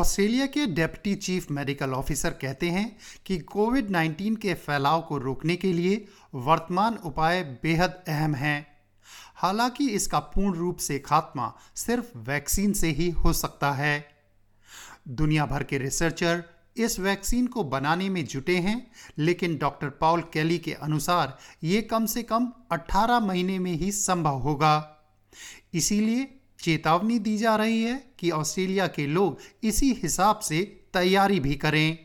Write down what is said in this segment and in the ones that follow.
Australia के deputy chief medical officer कहते हैं कि कोविड 19 के फैलाव को रोकने के लिए वर्तमान उपाय बेहद अहम हैं। हालाँकि इसका पूर्ण रूप से खात्मा सिर्फ़ वैक्सीन से ही हो सकता है। दुनिया भर के रिसर्चर इस वैक्सीन को बनाने में जुटे हैं, लेकिन डॉक्टर पॉल कैली के अनुसार ये कम से कम 18 महीने में ही संभव होगा। इसीलिए चेतावनी दी जा रही है कि ऑस्ट्रेलिया के लोग इसी हिसाब से तैयारी भी करें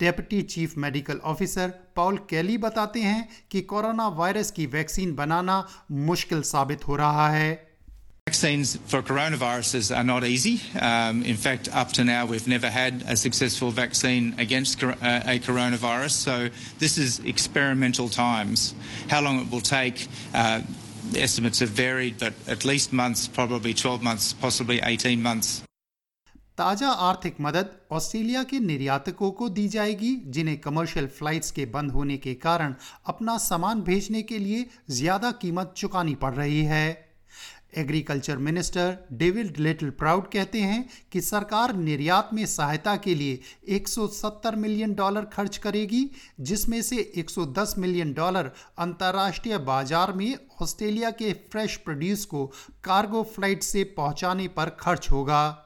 deputy chief medical officer Paul Kelly बताते हैं कि कोरोना वायरस की वैक्सीन बनाना मुश्किल साबित हो रहा है Vaccines for coronaviruses are not easy. Um, in fact, up to now, we've never had a successful vaccine against uh, a coronavirus. So, this is experimental times. How long it will take, uh, estimates have varied, but at least months, probably 12 months, possibly 18 months. ताज़ा आर्थिक मदद Australia के निर्यातकों को दी जाएगी जिन्हें commercial flights के बंद होने के कारण अपना सामान भेजने के लिए ज़्यादा कीमत चुकानी पड़ रही है agriculture minister David Littleproud कहते हैं कि सरकार निर्यात में सहायता के लिए 170 मिलियन डॉलर खर्च करेगी, जिसमें से 110 मिलियन डॉलर अंतर्राष्ट्रीय बाज़ार में ऑस्ट्रेलिया के फ्रेश प्रोड्यूस को कार्गो फ़्लाइट से पहुँचाने पर खर्च होगा।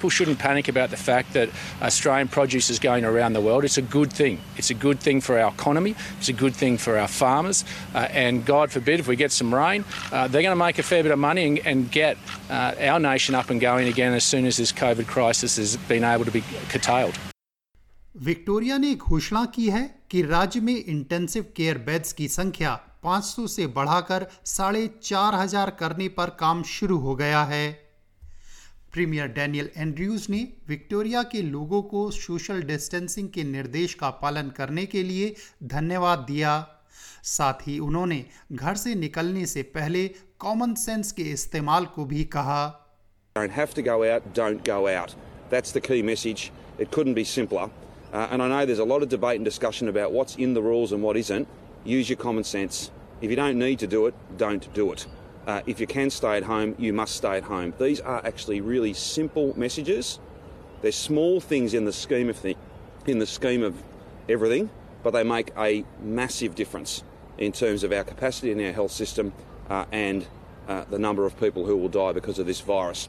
People shouldn't panic about the fact that Australian produce is going around the world. It's a good thing. It's a good thing for our economy. It's a good thing for our farmers. Uh, and God forbid, if we get some rain, uh, they're going to make a fair bit of money and, and get uh, our nation up and going again as soon as this COVID crisis has been able to be curtailed. Victoria ने घोषणा की है कि राज्य में intensive care beds की संख्या 500 से बढ़ाकर साढ़े चार हज़ार करने पर काम शुरू हो गया है प्रीमियर डैनियल एंड्रयूज ने विक्टोरिया के लोगों को सोशल डिस्टेंसिंग के निर्देश का पालन करने के लिए धन्यवाद दिया साथ ही उन्होंने घर से निकलने से पहले कॉमन सेंस के इस्तेमाल को भी कहा Don't have to go out, don't go out. That's the key message. It couldn't be simpler. Uh, and I know there's a lot of debate and discussion about what's in the rules and what isn't. Use your common sense. If you don't need to do it, don't do it. Uh, if you can stay at home, you must stay at home. These are actually really simple messages. They're small things in the scheme of things, in the scheme of everything, but they make a massive difference in terms of our capacity in our health system uh, and uh, the number of people who will die because of this virus.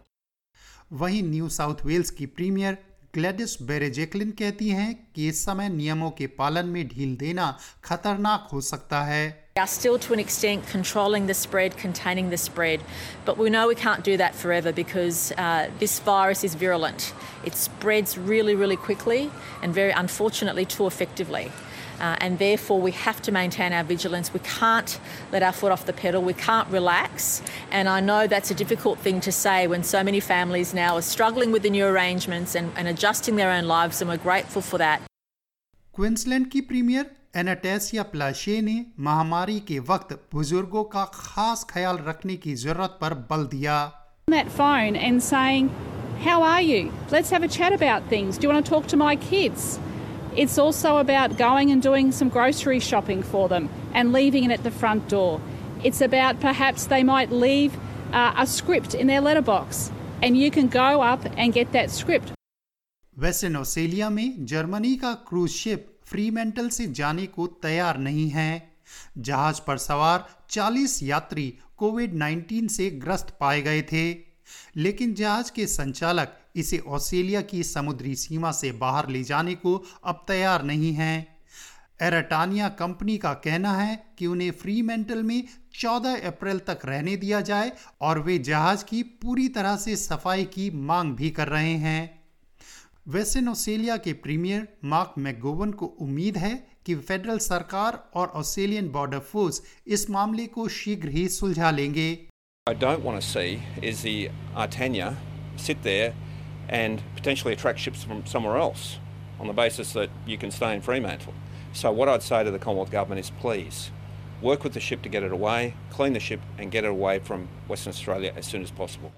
वहीं New South Wales की premier Gladys Berejiklian कहती हैं कि इस समय नियमों के पालन में ढील देना खतरनाक हो सकता है are still to an extent controlling the spread, containing the spread, but we know we can't do that forever because uh, this virus is virulent. It spreads really, really quickly and very unfortunately too effectively. Uh, and therefore, we have to maintain our vigilance. We can't let our foot off the pedal. We can't relax. And I know that's a difficult thing to say when so many families now are struggling with the new arrangements and, and adjusting their own lives, and we're grateful for that. Queensland की premiere एनाटेसिया प्लाशे ने महामारी के वक्त बुजुर्गों का खास ख्याल रखने की जरूरत पर बल दिया that phone and saying, How are you? Let's have a chat about things. Do you want to talk to my kids? It's also about going and doing some grocery shopping for them and leaving it at the front door. It's about perhaps they might leave uh, a script in their letterbox and you can go up and get that script. Western Australia में Germany का cruise ship Fremantle से जाने को तैयार नहीं है। जहाज़ पर सवार 40 यात्री कोविड 19 से ग्रस्त पाए गए थे। लेकिन जहाज़ के संचालक इसे ऑस्ट्रेलिया की समुद्री सीमा से बाहर ले जाने को अब तैयार नहीं हैं। एराटानिया कंपनी का कहना है कि उन्हें फ्री मेंटल में 14 अप्रैल तक रहने दिया जाए और वे जहाज़ की पूरी तरह से सफ़ाई की मांग भी कर रहे हैं। वेस्टर्न ऑस्ट्रेलिया के प्रीमियर मार्क मैगोवन को उम्मीद है कि फेडरल सरकार और ऑस्ट्रेलियन बॉर्डर फोर्स इस मामले को शीघ्र ही सुलझा लेंगे I don't want to see is the Artania sit there and potentially attract ships from somewhere else on the basis that you can stay in Fremantle. So what I'd say to the Commonwealth Government is please work with the ship to get it away, clean the ship and get it away from Western Australia as soon as possible.